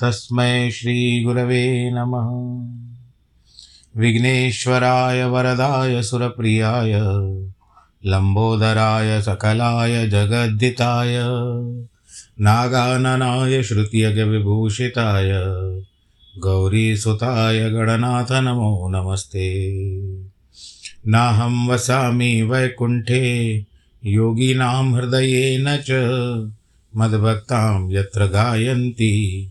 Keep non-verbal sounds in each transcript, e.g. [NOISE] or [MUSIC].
तस्मै श्रीगुरवे नमः। विघ्नेश्वराय वरदाय सुरप्रियाय, लम्बोदराय सकलाय जगद्दिताय, नागाननाय श्रुतियज्ञविभूषिताय, गौरीसुताय गणनाथ नमो नमस्ते। नाहं वसामि वैकुण्ठे, योगिनां हृदयेन च, मद्भक्तां यत्र गायन्ति।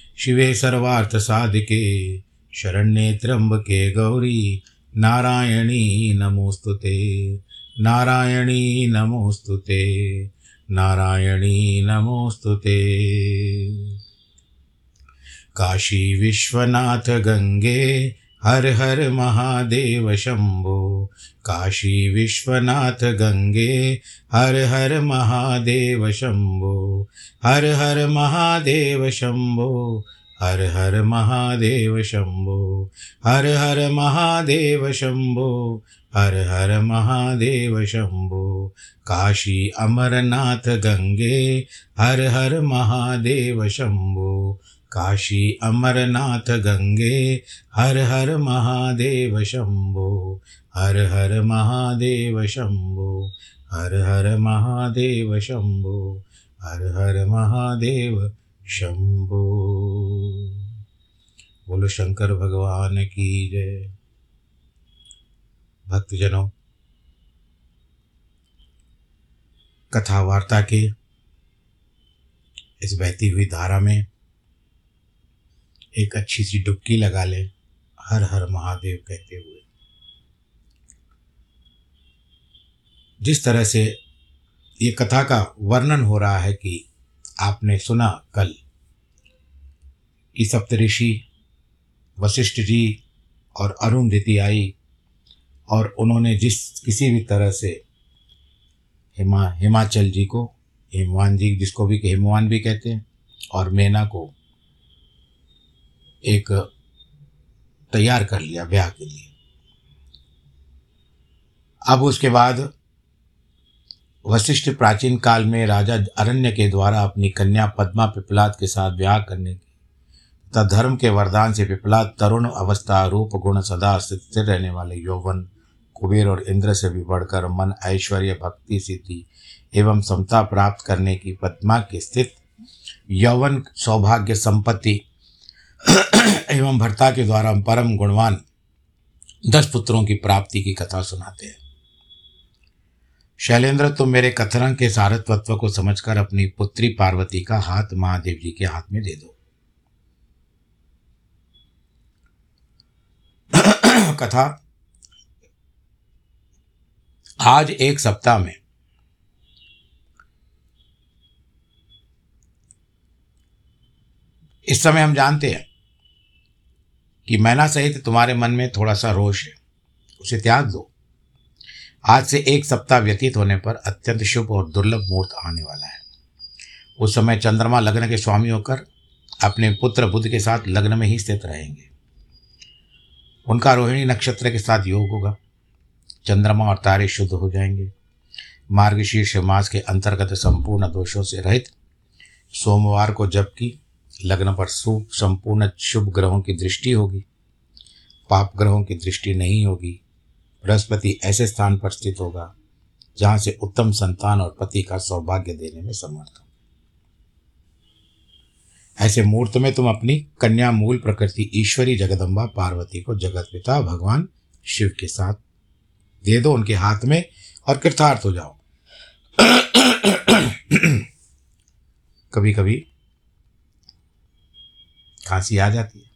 शिवे सर्वार्थसाधिके शरण्ये त्र्यम्बके गौरी, नारायणी नमोऽस्तु ते नारायणी नमोऽस्तु ते नारायणी नमोऽस्तु ते काशी विश्वनाथ गंगे हर हर महादेव शंभो, काशी विश्वनाथ गंगे, हर हर महादेव शंभो, हर हर महादेव शंभो, हर हर महादेव शंभो, हर हर महादेव शंभो, हर हर महादेव शंभो, काशी अमरनाथ गंगे, हर हर महादेव शंभो काशी अमरनाथ गंगे, हर हर महादेव शंभो, हर हर महादेव शंभो, हर हर महादेव शंभो, हर हर महादेव शंभो। बोलो, शंकर भगवान की जय। भक्तजनों, कथा वार्ता के इस बहती हुई धारा में एक अच्छी सी डुबकी लगा लें, हर हर महादेव कहते हुए। जिस तरह से ये कथा का वर्णन हो रहा है कि आपने सुना कल कि सप्तऋषि, वशिष्ठ जी और अरुंधति आई और उन्होंने जिस किसी भी तरह से हिमा, हिमाचल जी को, हिमवान जी जिसको भी हिमवान भी कहते हैं और मैना को एक तैयार कर लिया ब्याह के लिए। अब उसके बाद वशिष्ठ प्राचीन काल में राजा अरण्य के द्वारा अपनी कन्या पद्मा पिपलाद के साथ ब्याह करने की तथा धर्म के वरदान से पिपलाद तरुण अवस्था रूप गुण सदा स्थिर रहने वाले यौवन, कुबेर और इंद्र से भी बढ़कर मन ऐश्वर्य, भक्ति, सिद्धि एवं समता प्राप्त करने की पद्मा के स्थित यौवन सौभाग्य संपत्ति [COUGHS] एवं भर्ता के द्वारा परम गुणवान दस पुत्रों की प्राप्ति की कथा सुनाते हैं। शैलेंद्र, तुम मेरे कथन के सारत्वत्व को समझकर अपनी पुत्री पार्वती का हाथ महादेव जी के हाथ में दे दो। [COUGHS] कथा, आज एक सप्ताह में इस समय हम जानते हैं कि मैना सहित तुम्हारे मन में थोड़ा सा रोष है, उसे त्याग दो। आज से एक सप्ताह व्यतीत होने पर अत्यंत शुभ और दुर्लभ मुहूर्त आने वाला है। उस समय चंद्रमा लग्न के स्वामी होकर अपने पुत्र बुद्ध के साथ लग्न में ही स्थित रहेंगे। उनका रोहिणी नक्षत्र के साथ योग होगा। चंद्रमा और तारे शुद्ध हो जाएँगे। मार्गशीर्ष मास के अंतर्गत संपूर्ण दोषों से रहित सोमवार को जबकि लग्न पर शुभ संपूर्ण शुभ ग्रहों की दृष्टि होगी। पाप ग्रहों की दृष्टि नहीं होगी। बृहस्पति ऐसे स्थान पर स्थित होगा, जहाँ से उत्तम संतान और पति का सौभाग्य देने में समर्थ हो। ऐसे मुहूर्त में तुम अपनी कन्या मूल प्रकृति ईश्वरी जगदम्बा पार्वती को जगत पिता भगवान शिव के साथ दे दो उनके हाथ में और कृतार्थ हो जाओ। [COUGHS] कभी कभी खांसी आ जाती है।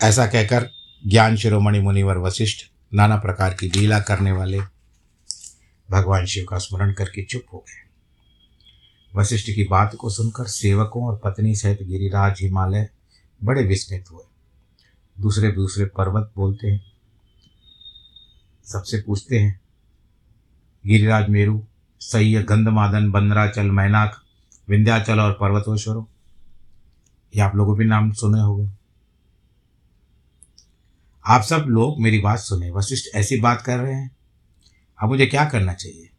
ऐसा कहकर ज्ञान शिरोमणि मुनिवर वशिष्ठ नाना प्रकार की लीला करने वाले भगवान शिव का स्मरण करके चुप हो गए। वशिष्ठ की बात को सुनकर सेवकों और पत्नी सहित गिरिराज हिमालय बड़े विस्मित हुए। दूसरे दूसरे पर्वत बोलते हैं, सबसे पूछते हैं, गिरिराज मेरू सह्य गंधमादन बंदराचल मैनाक विंध्याचल और पर्वतोश्वरों। ये आप लोगों भी नाम सुने होंगे। आप सब लोग मेरी बात सुने, वशिष्ठ ऐसी बात कर रहे हैं। अब मुझे क्या करना चाहिए?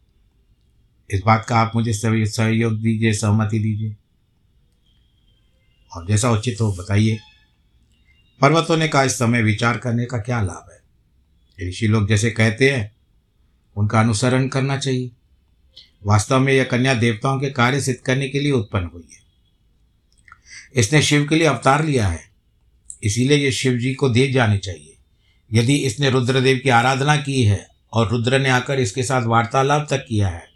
इस बात का आप मुझे सहयोग दीजिए, सहमति दीजिए। और जैसा उचित हो बताइए, पर्वतों ने कहा, इस समय विचार करने का क्या लाभ है? ऋषि लोग जैसे कहते हैं, उनका अनुसरण करना चाहिए। वास्तव में यह कन्या देवताओं के कार्य सिद्ध करने के लिए उत्पन्न हुई है। इसने शिव के लिए अवतार लिया है। इसीलिए ये शिव जी को दे जानी चाहिए। यदि इसने रुद्रदेव की आराधना की है और रुद्र ने आकर इसके साथ वार्तालाप तक किया है,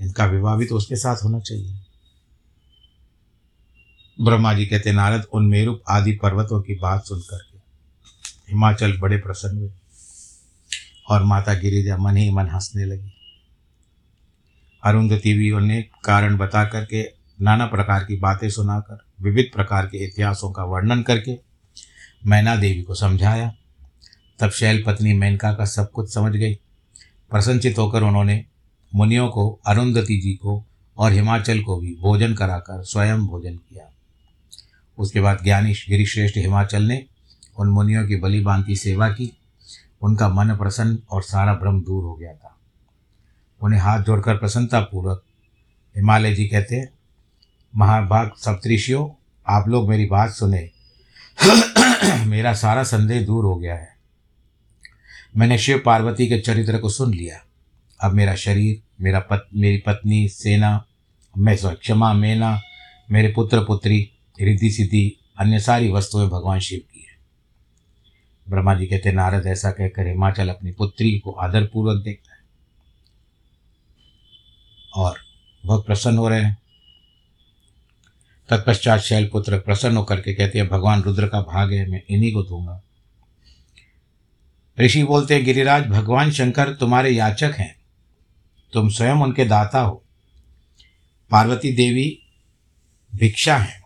इनका विवाह भी तो उसके साथ होना चाहिए। ब्रह्मा जी कहते, नारद, उन मेरु आदि पर्वतों की बात सुन करके हिमाचल बड़े प्रसन्न हुए और माता गिरिजा मन ही मन हंसने लगी। अरुंधति भी उन्हें कारण बता करके, नाना प्रकार की बातें सुनाकर, विविध प्रकार के इतिहासों का वर्णन करके मैना देवी को समझाया। तब शैल पत्नी मेनका का सब कुछ समझ गई। प्रसन्नचित होकर उन्होंने मुनियों को, अरुंधति जी को और हिमाचल को भी भोजन कराकर स्वयं भोजन किया। उसके बाद ज्ञानी गिरिश्रेष्ठ हिमाचल ने उन मुनियों की बलि बांति सेवा की। उनका मन प्रसन्न और सारा भ्रम दूर हो गया था। उन्हें हाथ जोड़कर प्रसन्नतापूर्वक हिमालय जी कहते हैं, महाभाग सप्तऋषियों, आप लोग मेरी बात सुने। [CLEARS THROAT] मेरा सारा संदेह दूर हो गया है। मैंने शिव पार्वती के चरित्र को सुन लिया। अब मेरा शरीर, मेरा पत, मेरी पत्नी, सेना, मैं क्षमा, मेना, मेरे पुत्र, पुत्री, रिद्धि, सिद्धि, अन्य सारी वस्तुएँ भगवान शिव की है। ब्रह्मा जी कहते नारद, ऐसा कहकर हिमाचल अपनी पुत्री को आदरपूर्वक देखता है और बहुत प्रसन्न हो रहे हैं। तत्पश्चात शैलपुत्र प्रसन्न होकर के कहते हैं, भगवान रुद्र का भाग है, मैं इन्हीं को दूँगा। ऋषि बोलते हैं, गिरिराज, भगवान शंकर तुम्हारे याचक हैं। तुम स्वयं उनके दाता हो। पार्वती देवी भिक्षा है।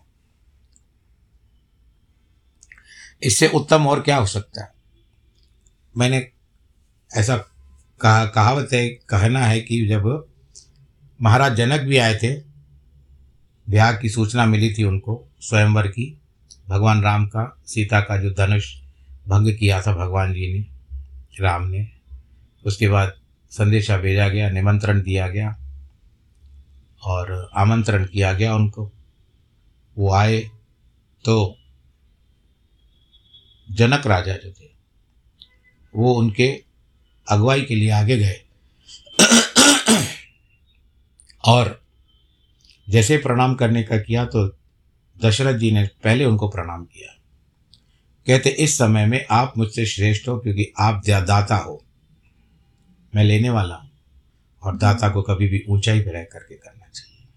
इससे उत्तम और क्या हो सकता है? मैंने ऐसा कहा, कहावत है, कहना है कि जब महाराज जनक भी आए थे। ब्याह की सूचना मिली थी उनको, स्वयंवर की, भगवान राम का, सीता का जो धनुष भंग किया था भगवान जी ने, राम ने। उसके बाद संदेशा भेजा गया, निमंत्रण दिया गया और आमंत्रण किया गया उनको। वो आए तो जनक राजा जो थे, वो उनके अगुवाई के लिए आगे गए। और जैसे प्रणाम करने का किया तो दशरथ जी ने पहले उनको प्रणाम किया। कहते, इस समय में आप मुझसे श्रेष्ठ हो क्योंकि आप दाता हो। मैं लेने वाला हूँ और दाता को कभी भी ऊंचाई पर रह करके करना चाहिए।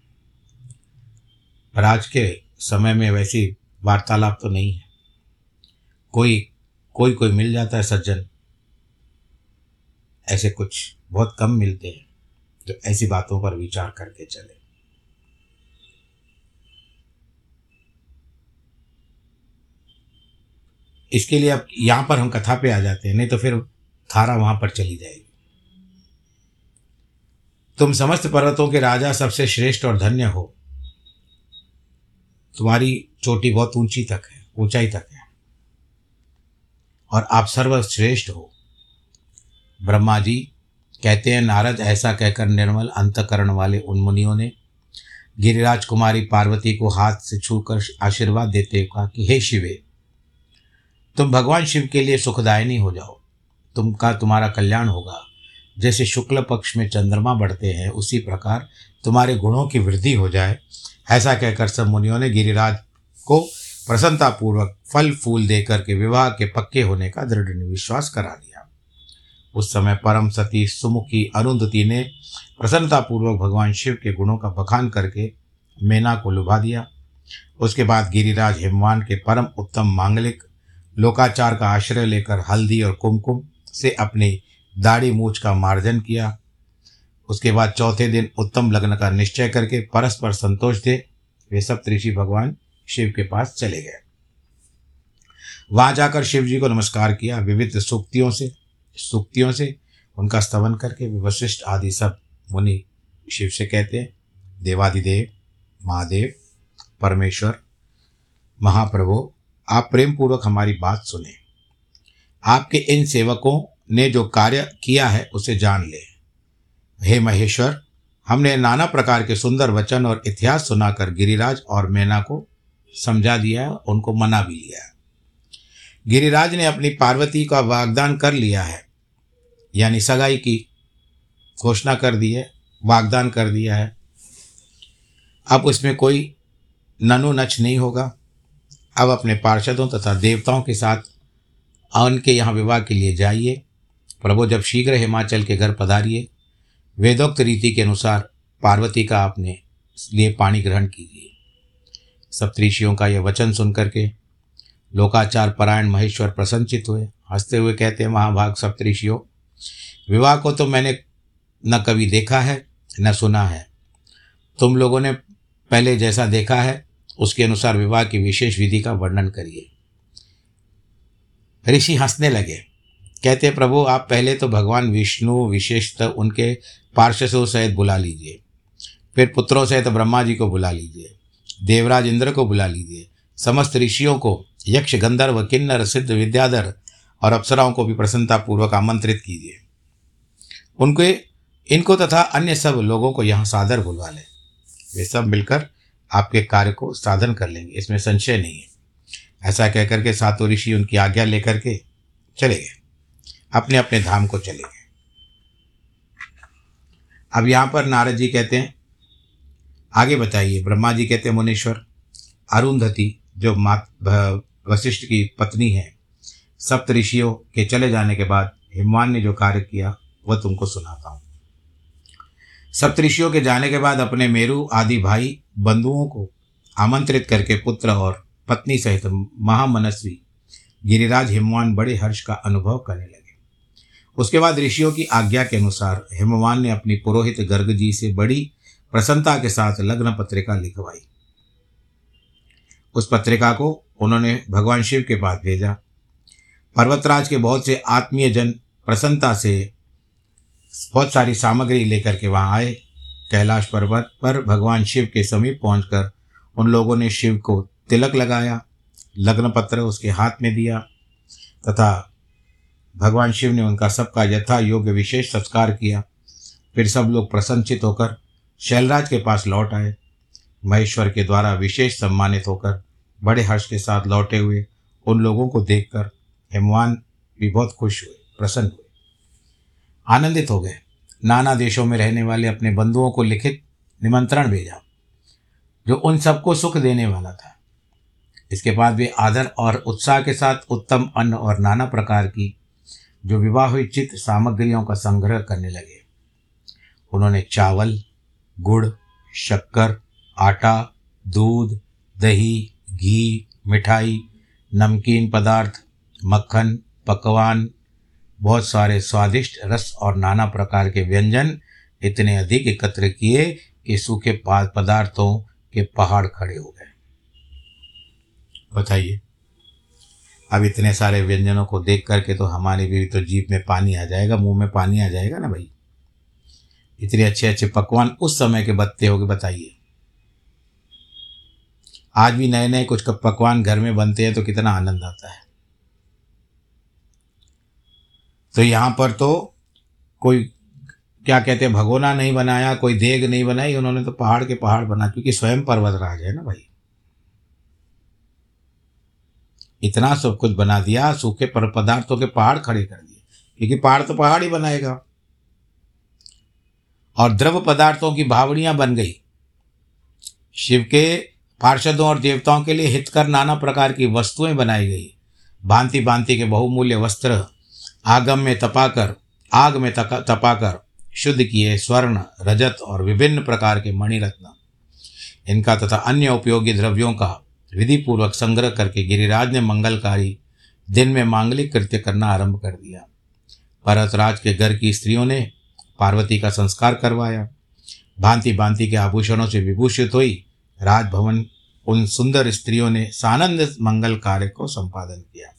पर आज के समय में वैसी वार्तालाप तो नहीं है। कोई कोई कोई मिल जाता है सज्जन। ऐसे कुछ बहुत कम मिलते हैं। जो ऐसी बातों पर विचार करके चले। इसके लिए अब यहाँ पर हम कथा पे आ जाते हैं, नहीं तो फिर थारा वहाँ पर चली जाएगी। तुम समस्त पर्वतों के राजा सबसे श्रेष्ठ और धन्य हो। तुम्हारी चोटी बहुत ऊँची तक है, ऊंचाई तक है। और आप सर्वश्रेष्ठ हो। ब्रह्मा जी कहते हैं, नारद ऐसा कहकर निर्मल अंतकरण वाले उन मुनियों ने गिरिराज कुमारी पार्वती को हाथ से छूकर आशीर्वाद देते हुए कहा कि, हे शिवे, तुम भगवान शिव के लिए सुखदायिनी हो जाओ। तुमका तुम्हारा कल्याण होगा। जैसे शुक्ल पक्ष में चंद्रमा बढ़ते हैं, उसी प्रकार तुम्हारे गुणों की वृद्धि हो जाए। ऐसा कहकर सब मुनियों ने गिरिराज को प्रसन्नतापूर्वक फल फूल देकर के विवाह के पक्के होने का दृढ़ विश्वास करा दिया। उस समय परम सती सुमुखी अरुंधति ने प्रसन्नतापूर्वक भगवान शिव के गुणों का बखान करके मेना को लुभा दिया। उसके बाद गिरिराज हिमवान के परम उत्तम मांगलिक लोकाचार का आश्रय लेकर हल्दी और कुमकुम से अपनी दाढ़ी मूछ का मार्जन किया। उसके बाद चौथे दिन उत्तम लग्न का निश्चय करके परस्पर संतोष दे वे सब ऋषि भगवान शिव के पास चले गए। वहाँ जाकर शिव जी को नमस्कार किया, विविध सूक्तियों से सूक्तियों से उनका स्तवन करके वशिष्ठ आदि सब मुनि शिव से कहते हैं, देवादिदेव, महादेव, परमेश्वर, महाप्रभु, आप प्रेम पूर्वक हमारी बात सुने। आपके इन सेवकों ने जो कार्य किया है, उसे जान ले। हे महेश्वर, हमने नाना प्रकार के सुंदर वचन और इतिहास सुनाकर गिरिराज और मैना को समझा दिया है, उनको मना भी लिया गिरिराज ने अपनी पार्वती का वागदान कर लिया है। यानी सगाई की घोषणा कर दी है, वागदान कर दिया है। अब उसमें कोई ननु नच नहीं होगा। अब अपने पार्षदों तथा देवताओं के साथ उनके यहाँ विवाह के लिए जाइए। प्रभु, जब शीघ्र हिमाचल के घर पधारिए, वेदोक्त रीति के अनुसार पार्वती का आपने लिए पानी ग्रहण कीजिए। सप्तऋषियों का यह वचन सुन करके लोकाचार परायण महेश्वर प्रसन्नचित हुए। हँसते हुए कहते हैं, महाभाग सप्तऋषियों विवाह को तो मैंने न कभी देखा है, न सुना है। तुम लोगों ने पहले जैसा देखा है, उसके अनुसार विवाह की विशेष विधि का वर्णन करिए। ऋषि हंसने लगे। कहते, प्रभु, आप पहले तो भगवान विष्णु विशेषतः उनके पार्षदों सहित बुला लीजिए। फिर पुत्रों सहित ब्रह्मा जी को बुला लीजिए। देवराज इंद्र को बुला लीजिए। समस्त ऋषियों को यक्ष, गंधर्व, किन्नर, सिद्ध, विद्याधर और अप्सराओं को भी प्रसन्नतापूर्वक आमंत्रित कीजिए। उनके इनको तथा अन्य सब लोगों को यहाँ सादर बुलवा लें। वे सब मिलकर आपके कार्य को साधन कर लेंगे। इसमें संशय नहीं है। ऐसा कहकर के सातों ऋषि उनकी आज्ञा लेकर के चले गए। अपने अपने धाम को चले गए। अब यहाँ पर नारद जी कहते हैं, आगे बताइए। ब्रह्मा जी कहते हैं, मुनीश्वर, अरुंधति, जो मात वशिष्ठ की पत्नी है, सप्त ऋषियों के चले जाने के बाद हिमवान ने जो कार्य किया वह तुमको सुनाता हूँ। सप्तऋषियों के जाने के बाद अपने मेरू आदि भाई बंधुओं को आमंत्रित करके पुत्र और पत्नी सहित महामनस्वी गिरिराज हिमवान बड़े हर्ष का अनुभव करने लगे। उसके बाद ऋषियों की आज्ञा के अनुसार हिमवान ने अपनी पुरोहित गर्ग जी से बड़ी प्रसन्नता के साथ लग्न पत्रिका लिखवाई। उस पत्रिका को उन्होंने भगवान शिव के पास भेजा। पर्वतराज के बहुत से आत्मीय जन प्रसन्नता से बहुत सारी सामग्री लेकर के वहाँ आए। कैलाश पर्वत पर भगवान शिव के समीप पहुंचकर उन लोगों ने शिव को तिलक लगाया लग्न पत्र उसके हाथ में दिया तथा भगवान शिव ने उनका सबका यथा योग्य विशेष संस्कार किया। फिर सब लोग प्रसन्नचित होकर शैलराज के पास लौट आए। महेश्वर के द्वारा विशेष सम्मानित होकर बड़े हर्ष के साथ लौटे हुए उन लोगों को देखकर हिमवान भी बहुत खुश हुए, प्रसन्न हुए। आनंदित हो गए। नाना देशों में रहने वाले अपने बंधुओं को लिखित निमंत्रण भेजा, जो उन सबको सुख देने वाला था। इसके बाद वे आदर और उत्साह के साथ उत्तम अन्न और नाना प्रकार की जो विवाह हुई चित्त सामग्रियों का संग्रह करने लगे। उन्होंने चावल, गुड़, शक्कर, आटा, दूध, दही, घी, मिठाई, नमकीन पदार्थ, मक्खन, पकवान बहुत सारे स्वादिष्ट रस और नाना प्रकार के व्यंजन इतने अधिक एकत्र किए कि सूखे पदार्थों के पहाड़ खड़े हो गए। बताइए। अब इतने सारे व्यंजनों को देख करके तो हमारे भी तो जीप में पानी आ जाएगा, मुँह में पानी आ जाएगा ना भाई? इतने अच्छे अच्छे पकवान उस समय के बत्ते होगे, बताइए। आज भी नए नए कुछ पकवान घर में बनते हैं तो कितना आनंद आता है। तो यहाँ पर तो कोई, क्या कहते हैं, भगोना नहीं बनाया, कोई देग नहीं बनाई, उन्होंने तो पहाड़ के पहाड़ बना, क्योंकि स्वयं पर्वत राज है ना भाई। इतना सब कुछ बना दिया, सूखे पर, पदार्थों के पहाड़ खड़े कर दिए, क्योंकि पहाड़ तो पहाड़ ही बनाएगा। और द्रव पदार्थों की भावड़ियाँ बन गई। शिव के पार्षदों और देवताओं के लिए हितकर नाना प्रकार की वस्तुएँ बनाई गई। भांति भांति के बहुमूल्य वस्त्र आगम में तपाकर, आग में तपाकर, शुद्ध किए स्वर्ण, रजत और विभिन्न प्रकार के मणिरत्न। इनका तथा अन्य उपयोगी द्रव्यों का विधि पूर्वक संग्रह करके गिरिराज ने मंगलकारी दिन में मांगलिक कृत्य करना आरंभ कर दिया। भरतराज के घर की स्त्रियों ने पार्वती का संस्कार करवाया। भांति भांति के आभूषणों से विभूषित हुई राजभवन उन सुंदर स्त्रियों ने सानंद मंगल कार्य को संपादन किया।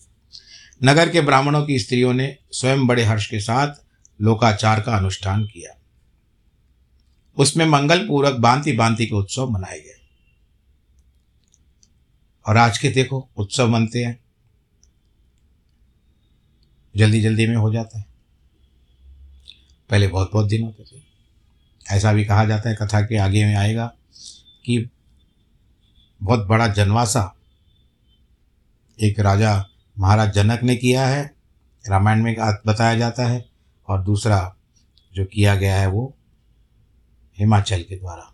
नगर के ब्राह्मणों की स्त्रियों ने स्वयं बड़े हर्ष के साथ लोकाचार का अनुष्ठान किया। उसमें मंगल पूर्वक भांति भांति के उत्सव मनाए गए। और आज के देखो, उत्सव मनते हैं। जल्दी जल्दी में हो जाता है। पहले बहुत बहुत दिन होते थे। ऐसा भी कहा जाता है कथा के आगे में आएगा कि बहुत बड़ा जनवासा एक राजा महाराज जनक ने किया है, रामायण में बताया जाता है और दूसरा जो किया गया है वो हिमाचल के द्वारा।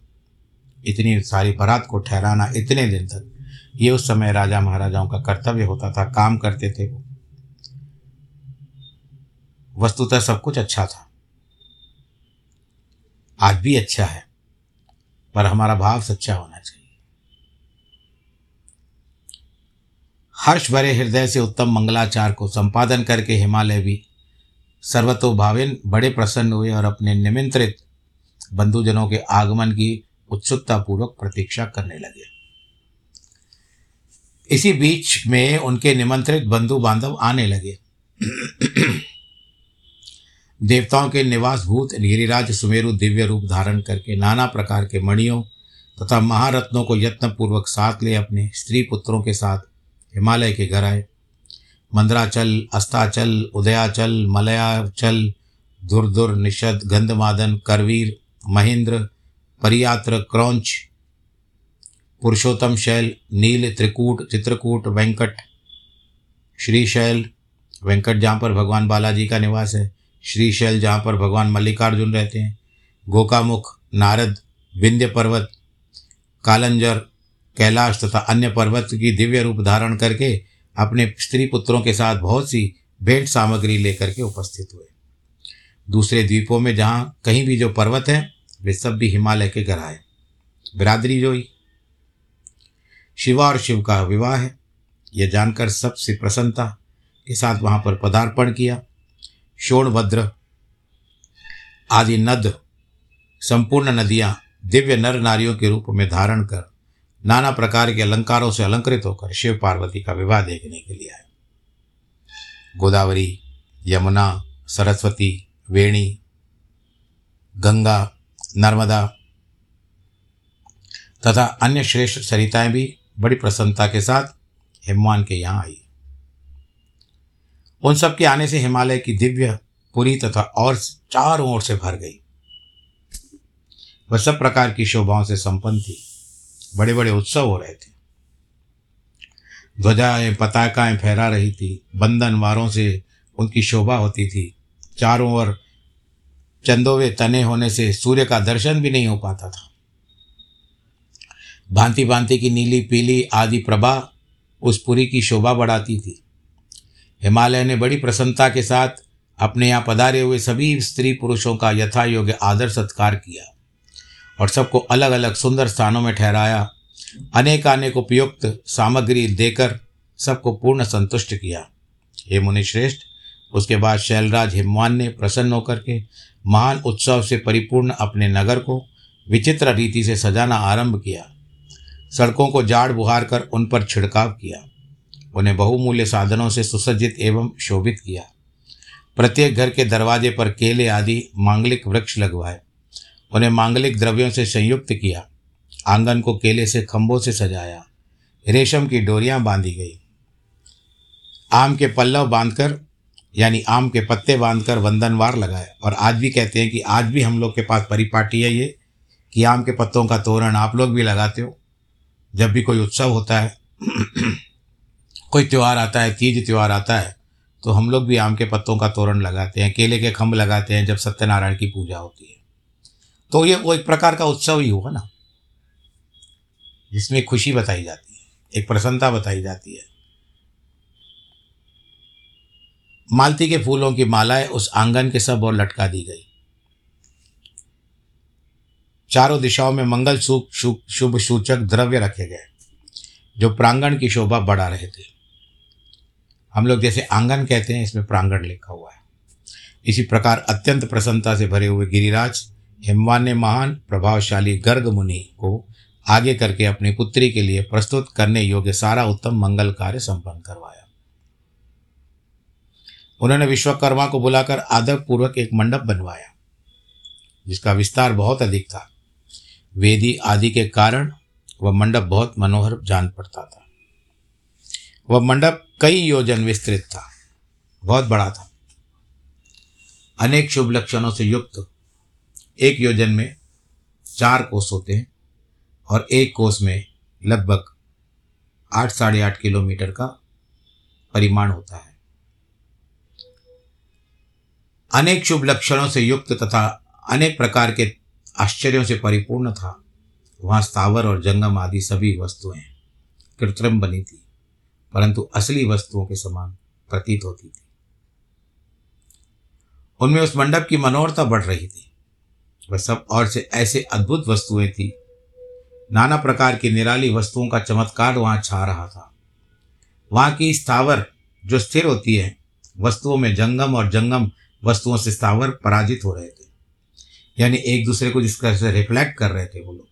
इतनी सारी बारात को ठहराना इतने दिन तक, ये उस समय राजा महाराजाओं का कर्तव्य होता था, काम करते थे वो। वस्तुतः सब कुछ अच्छा था। आज भी अच्छा है, पर हमारा भाव सच्चा होना चाहिए। हर्ष भरे हृदय से उत्तम मंगलाचार को संपादन करके हिमालय भी सर्वतोभाविन बड़े प्रसन्न हुए और अपने निमंत्रित बंधुजनों के आगमन की उत्सुकता पूर्वक प्रतीक्षा करने लगे। इसी बीच में उनके निमंत्रित बंधु बांधव आने लगे। देवताओं के निवास भूत गिरिराज सुमेरु दिव्य रूप धारण करके नाना प्रकार के मणियों तथा महारत्नों को यत्नपूर्वक साथ ले अपने स्त्री पुत्रों के साथ हिमालय के घर आए। मंद्राचल, अस्ताचल, उदयाचल, मलयाचल, दुर्दुर, निषद, गंधमादन, करवीर, महेंद्र, परियात्र, क्रौंच, पुरुषोत्तम शैल, नील, त्रिकूट, चित्रकूट, वेंकट श्रीशैल वेंकट जहाँ पर भगवान बालाजी का निवास है श्रीशैल जहाँ पर भगवान मल्लिकार्जुन रहते हैं, गोकामुख, नारद, विंध्य पर्वत, कालंजर कैलाश तथा अन्य पर्वत की दिव्य रूप धारण करके अपने स्त्री पुत्रों के साथ बहुत सी भेंट सामग्री लेकर के उपस्थित हुए। दूसरे द्वीपों में जहाँ कहीं भी जो पर्वत हैं, वे सब भी हिमालय के घर आए। बिरादरी जो ही शिवा और शिव का विवाह है। यह जानकर सबसे प्रसन्नता के साथ वहाँ पर पदार्पण किया। शोणभद्र आदि नद, संपूर्ण नदियाँ दिव्य नर नारियों के रूप में धारण कर नाना प्रकार के अलंकारों से अलंकृत होकर शिव पार्वती का विवाह देखने के लिए आए। गोदावरी, यमुना, सरस्वती, वेणी, गंगा, नर्मदा तथा अन्य श्रेष्ठ सरिताएँ भी बड़ी प्रसन्नता के साथ हिमवान के यहाँ आई। उन सब के आने से हिमालय की दिव्य, पुरी तथा और चारों ओर से भर गई। वह सब प्रकार की शोभाओं से संपन्न थी। बड़े बड़े उत्सव हो रहे थे। ध्वजाएँ, पताकाएँ फहरा रही थी। बंधन वारों से उनकी शोभा होती थी। चारों ओर चंदोवे तने होने से सूर्य का दर्शन भी नहीं हो पाता था। भांति भांति की नीली, पीली आदि प्रभा उस पुरी की शोभा बढ़ाती थी। हिमालय ने बड़ी प्रसन्नता के साथ अपने यहाँ पधारे हुए सभी स्त्री पुरुषों का यथा योग्य आदर सत्कार किया। और सबको अलग अलग सुंदर स्थानों में ठहराया। अनेक अनेक उपयुक्त सामग्री देकर सबको पूर्ण संतुष्ट किया। हे मुनि श्रेष्ठ उसके बाद शैलराज हिमवान ने प्रसन्न होकर के महान उत्सव से परिपूर्ण अपने नगर को विचित्र रीति से सजाना आरंभ किया। सड़कों को जाड़ बुहार कर उन पर छिड़काव किया। उन्हें बहुमूल्य साधनों से सुसज्जित एवं शोभित किया। प्रत्येक घर के दरवाजे पर केले आदि मांगलिक वृक्ष लगवाए। उन्हें मांगलिक द्रव्यों से संयुक्त किया, आँगन को केले से खंभों से सजाया, रेशम की डोरियाँ बांधी गई। आम के पल्लव बांधकर, यानी आम के पत्ते बांधकर वंदनवार लगाए, और आज भी कहते हैं कि आज भी हम लोग के पास परिपाटी है ये, कि आम के पत्तों का तोरण आप लोग भी लगाते हो। जब भी कोई उत्सव होता है, [CLEARS THROAT] कोई त्यौहार आता है, तीज त्यौहार आता है तो हम लोग भी आम के पत्तों का तोरण लगाते हैं, केले के खम्भ लगाते हैं जब सत्यनारायण की पूजा होती है। तो ये वो एक प्रकार का उत्सव ही हुआ ना, जिसमें खुशी बताई जाती है, एक प्रसन्नता बताई जाती है। मालती के फूलों की मालाएँ उस आँगन के सब और लटका दी गई। चारों दिशाओं में मंगल शुभ शुभ सूचक द्रव्य रखे गए, जो प्रांगण की शोभा बढ़ा रहे थे। हम लोग जैसे आँगन कहते हैं, इसमें प्रांगण लिखा हुआ है। इसी प्रकार अत्यंत प्रसन्नता से भरे हुए गिरिराज हिमवान ने महान, प्रभावशाली, गर्ग मुनि को आगे करके अपनी पुत्री के लिए प्रस्तुत करने योग्य सारा उत्तम मंगल कार्य संपन्न करवाया। उन्होंने विश्वकर्मा को बुलाकर आदर पूर्वक एक मंडप बनवाया, जिसका विस्तार बहुत अधिक था। वेदी आदि के कारण वह मंडप बहुत मनोहर, जान पड़ता था। वह मंडप कई योजन विस्तृत था, बहुत बड़ा था। अनेक शुभ लक्षणों से युक्त एक योजन में चार कोस होते हैं और एक कोस में लगभग आठ, साढ़े आठ किलोमीटर का परिमाण होता है। अनेक शुभ लक्षणों से युक्त तथा अनेक प्रकार के आश्चर्यों से परिपूर्ण था, वहाँ स्थावर और जंगम आदि सभी वस्तुएँ कृत्रिम बनी थी, परंतु असली वस्तुओं के समान प्रतीत होती थी। उनमें उस मंडप की मनोहरता बढ़ रही थी। वह सब और से ऐसे अद्भुत वस्तुएँ थी। नाना प्रकार की निराली वस्तुओं का चमत्कार वहाँ छा रहा था। वहाँ की स्थावर जो स्थिर होती है, वस्तुओं में जंगम और जंगम वस्तुओं से स्थावर पराजित हो रहे थे। यानी एक दूसरे को जिस तरह से रिफ्लेक्ट कर रहे थे वो लोग।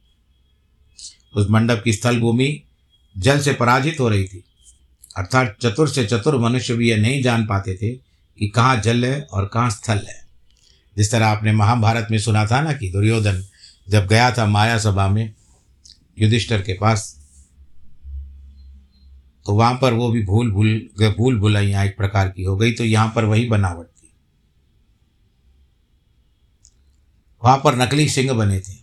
उस मंडप की स्थल भूमि जल से पराजित हो रही थी। अर्थात चतुर से चतुर मनुष्य भी यह नहीं जान पाते थे कि कहाँ जल है और कहाँ स्थल है। जिस तरह आपने महाभारत में सुना था ना कि दुर्योधन जब गया था माया सभा में युधिष्ठर के पास तो वहाँ पर वो भी भूल भूल भूल भुलाइयाँ एक प्रकार की हो गई तो यहाँ पर वही बनावट थी। वहाँ पर नकली सिंह बने थे।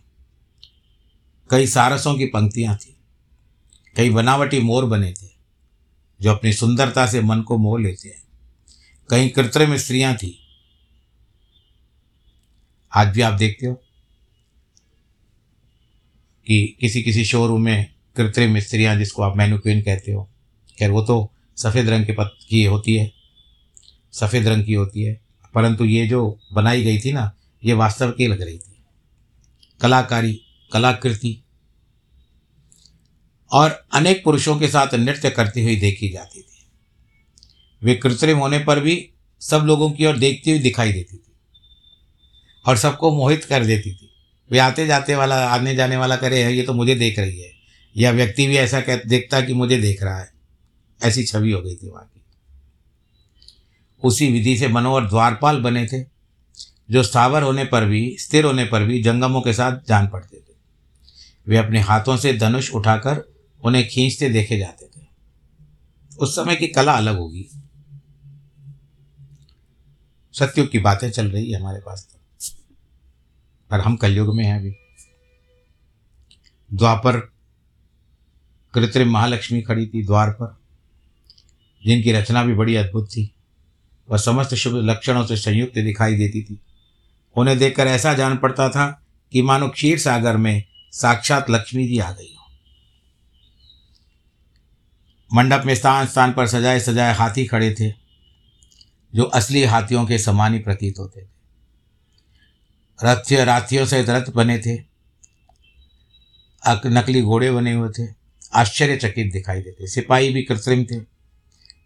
कई सारसों की पंक्तियाँ थी। कई बनावटी मोर बने थे, जो अपनी सुंदरता से मन को मोह लेते हैं। कहीं कृत्रिम स्त्रियाँ थी आज भी आप देखते हो कि किसी किसी शोरूम में कृत्रिम स्त्रियाँ जिसको आप मैनुक्विन कहते हो, खैर वो तो सफ़ेद रंग के पत की होती है, सफ़ेद रंग की होती है, परंतु ये जो बनाई गई थी ना, ये वास्तव की लग रही थी। कलाकारी, कलाकृति और अनेक पुरुषों के साथ नृत्य करती हुई देखी जाती थी। वे कृत्रिम होने पर भी सब लोगों की ओर देखती हुई दिखाई देती थी। और सबको मोहित कर देती थी। वे आते जाते वाला, आने जाने वाला करे, है, ये तो मुझे देख रही है। या व्यक्ति भी ऐसा कह, देखता कि मुझे देख रहा है। ऐसी छवि हो गई थी वहाँ की। उसी विधि से मनोहर द्वारपाल बने थे, जो स्थावर होने पर भी, स्थिर होने पर भी जंगमों के साथ जान पड़ते थे। वे अपने हाथों से धनुष उठाकर उन्हें खींचते देखे जाते थे। उस समय की कला अलग होगी। सत्युग की बातें चल रही है हमारे पास तो। पर हम कलयुग में हैं अभी। द्वापर कृत्रिम महालक्ष्मी खड़ी थी द्वार पर, जिनकी रचना भी बड़ी अद्भुत थी। वह समस्त शुभ लक्षणों से संयुक्त दिखाई देती थी। उन्हें देखकर ऐसा जान पड़ता था कि मानो क्षीर सागर में साक्षात लक्ष्मी जी आ गई हो। मंडप में स्थान स्थान पर सजाए सजाए हाथी खड़े थे, जो असली हाथियों के समान ही प्रतीत होते थे। रथ्य राथियों से रथ बने थे। नकली घोड़े बने हुए थे। आश्चर्यचकित दिखाई देते। सिपाही भी कृत्रिम थे,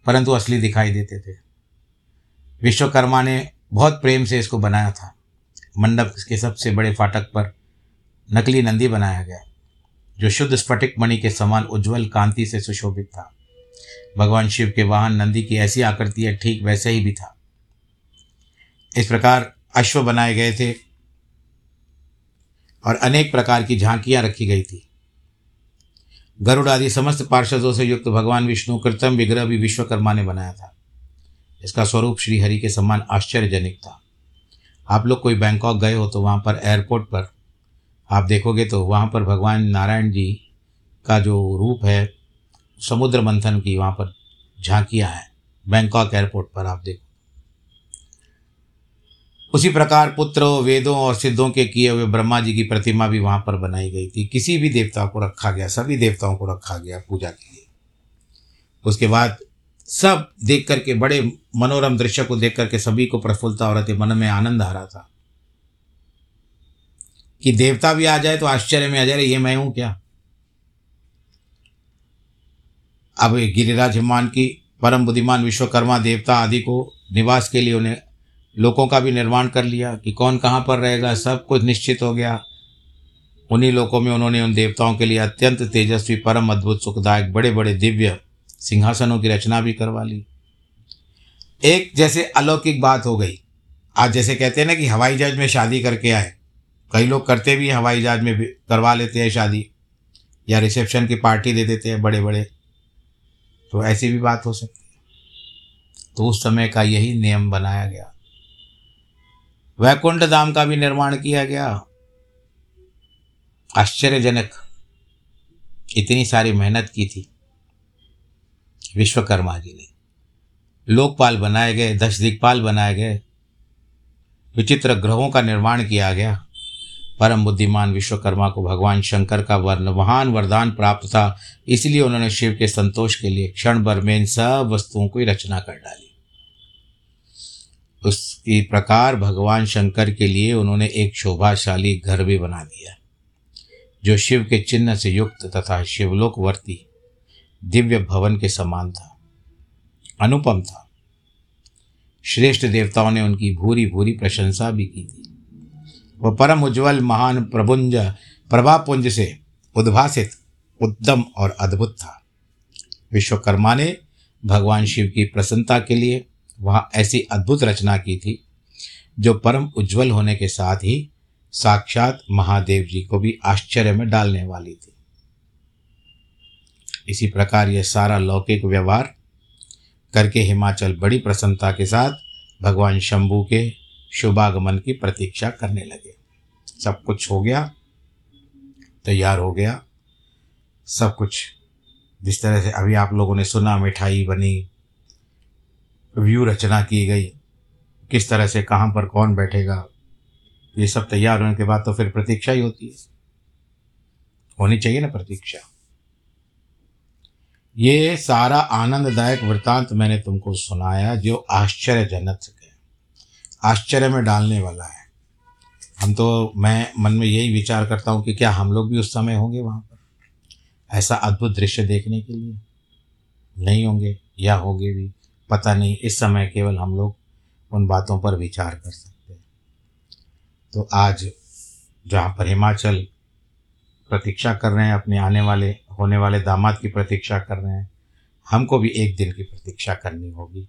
परंतु असली दिखाई देते थे। विश्वकर्मा ने बहुत प्रेम से इसको बनाया था। मंडप के सबसे बड़े फाटक पर नकली नंदी बनाया गया, जो शुद्ध स्फटिक मणि के समान उज्जवल कांति से सुशोभित था। भगवान शिव के वाहन नंदी की ऐसी आकृति है ठीक वैसे ही भी था। इस प्रकार अश्व बनाए गए थे और अनेक प्रकार की झांकियाँ रखी गई थी। गरुड़ आदि समस्त पार्षदों से युक्त भगवान विष्णु कृतम विग्रह भी विश्वकर्मा ने बनाया था। इसका स्वरूप श्री हरि के समान आश्चर्यजनक था। आप लोग कोई बैंकॉक गए हो तो वहाँ पर एयरपोर्ट पर, आप देखोगे तो वहाँ पर भगवान नारायण जी का जो रूप है, समुद्र मंथन की वहाँ पर झांकियाँ हैं, बैंकॉक एयरपोर्ट पर आप देखो उसी प्रकार पुत्र, वेदों और सिद्धों के किए हुए ब्रह्मा जी की प्रतिमा भी वहाँ पर बनाई गई थी। किसी भी देवता को रखा गया, सभी देवताओं को रखा गया पूजा के लिए। उसके बाद सब देख करके, बड़े मनोरम दृश्य को देख करके सभी को प्रफुल्लता और मन में आनंद आ रहा था। कि देवता भी आ जाए तो आश्चर्य में आ जाए ये मैं हूँ क्या? अब गिरिराज हिमान की परम बुद्धिमान विश्वकर्मा देवता आदि को निवास के लिए उन्हें लोकों का भी निर्माण कर लिया कि कौन कहाँ पर रहेगा, सब कुछ निश्चित हो गया। उन्हीं लोकों में उन्होंने उन देवताओं के लिए अत्यंत तेजस्वी, परम अद्भुत, सुखदायक बड़े बड़े दिव्य सिंहासनों की रचना भी करवा ली। एक जैसे अलौकिक बात हो गई। आज जैसे कहते हैं ना कि हवाई जहाज़ में शादी करके आए। कई लोग करते भी हैं, हवाई जहाज़ में करवा लेते हैं शादी या रिसेप्शन की पार्टी दे देते हैं बड़े बड़े तो ऐसी भी बात हो सकती है। तो उस समय का यही नियम बनाया गया। वैकुंठ धाम का भी निर्माण किया गया। आश्चर्यजनक, इतनी सारी मेहनत की थी विश्वकर्मा जी ने। लोकपाल बनाए गए दश दिग्पाल बनाए गए, विचित्र ग्रहों का निर्माण किया गया। परम बुद्धिमान विश्वकर्मा को भगवान शंकर का वर्ण, महान वरदान प्राप्त था, इसलिए उन्होंने शिव के संतोष के लिए क्षण भर में इन सब वस्तुओं की रचना कर डाली। उसी प्रकार भगवान शंकर के लिए उन्होंने एक शोभाशाली घर भी बना दिया, जो शिव के चिन्ह से युक्त तथा शिवलोकवर्ती दिव्य भवन के समान था, अनुपम था। श्रेष्ठ देवताओं ने उनकी भूरी भूरी प्रशंसा भी की थी। वह परम उज्ज्वल महान प्रभुंज, प्रभापुंज से उद्भासित उद्दम और अद्भुत था। विश्वकर्मा ने भगवान शिव की प्रसन्नता के लिए वहाँ ऐसी अद्भुत रचना की थी, जो परम उज्जवल होने के साथ ही साक्षात महादेव जी को भी आश्चर्य में डालने वाली थी। इसी प्रकार यह सारा लौकिक व्यवहार करके हिमाचल बड़ी प्रसन्नता के साथ भगवान शंभू के शुभागमन की प्रतीक्षा करने लगे। सब कुछ हो गया, तैयार हो गया, सब कुछ जिस तरह से अभी आप लोगों ने सुना, मिठाई बनी व्यू रचना की गई। किस तरह से, कहाँ पर, कौन बैठेगा? ये सब तैयार होने के बाद तो फिर प्रतीक्षा ही होती है। होनी चाहिए ना प्रतीक्षा। ये सारा आनंददायक वृतांत मैंने तुमको सुनाया, जो आश्चर्यजनक है। आश्चर्य में डालने वाला है। हम तो मैं मन में यही विचार करता हूँ कि क्या हम लोग भी उस समय होंगे वहाँ पर? ऐसा अद्भुत दृश्य देखने के लिए? नहीं होंगे, या होंगे भी? पता नहीं, इस समय केवल हम लोग उन बातों पर विचार कर सकते हैं। तो आज जहाँ पर हिमाचल प्रतीक्षा कर रहे हैं, अपने आने वाले, होने वाले दामाद की प्रतीक्षा कर रहे हैं, हमको भी एक दिन की प्रतीक्षा करनी होगी।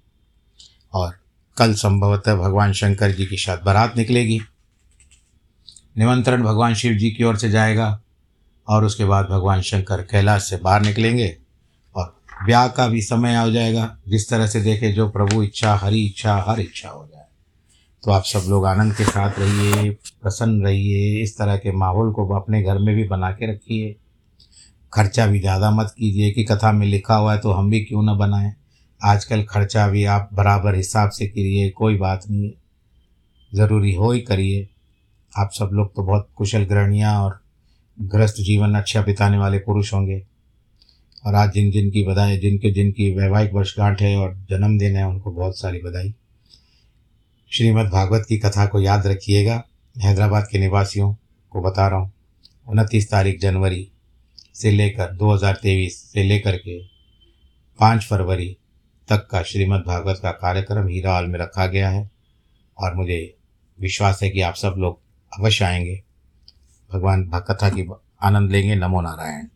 और कल संभवतः भगवान शंकर जी की शायद बारात निकलेगी। निमंत्रण भगवान शिव जी की ओर से जाएगा और उसके बाद भगवान शंकर कैलाश से बाहर निकलेंगे। ब्याह का भी समय आ जाएगा। जिस तरह से देखे जो प्रभु इच्छा, हरी इच्छा, हर इच्छा हो जाए। तो आप सब लोग आनंद के साथ रहिए, प्रसन्न रहिए, इस तरह के माहौल को अपने घर में भी बना के रखिए। खर्चा भी ज़्यादा मत कीजिए कि कथा में लिखा हुआ है तो हम भी क्यों ना बनाएँ। आजकल खर्चा भी आप बराबर हिसाब से करिए कोई बात नहीं। ज़रूरी हो ही करिए। आप सब लोग तो बहुत कुशल गृहणियाँ और गृहस्थ जीवन अच्छा बिताने वाले पुरुष होंगे। और आज जिन जिन की बधाई, जिनके जिनकी वैवाहिक वर्षगांठ है और जन्मदिन है, उनको बहुत सारी बधाई। श्रीमद् भागवत की कथा को याद रखिएगा। हैदराबाद के निवासियों को बता रहा हूँ, उनतीस तारीख जनवरी से लेकर 2023 से लेकर के पाँच फरवरी तक का श्रीमद् भागवत का कार्यक्रम हीरा हॉल में रखा गया है और मुझे विश्वास है कि आप सब लोग अवश्य आएँगे। भगवान कथा की आनंद लेंगे। नमो नारायण।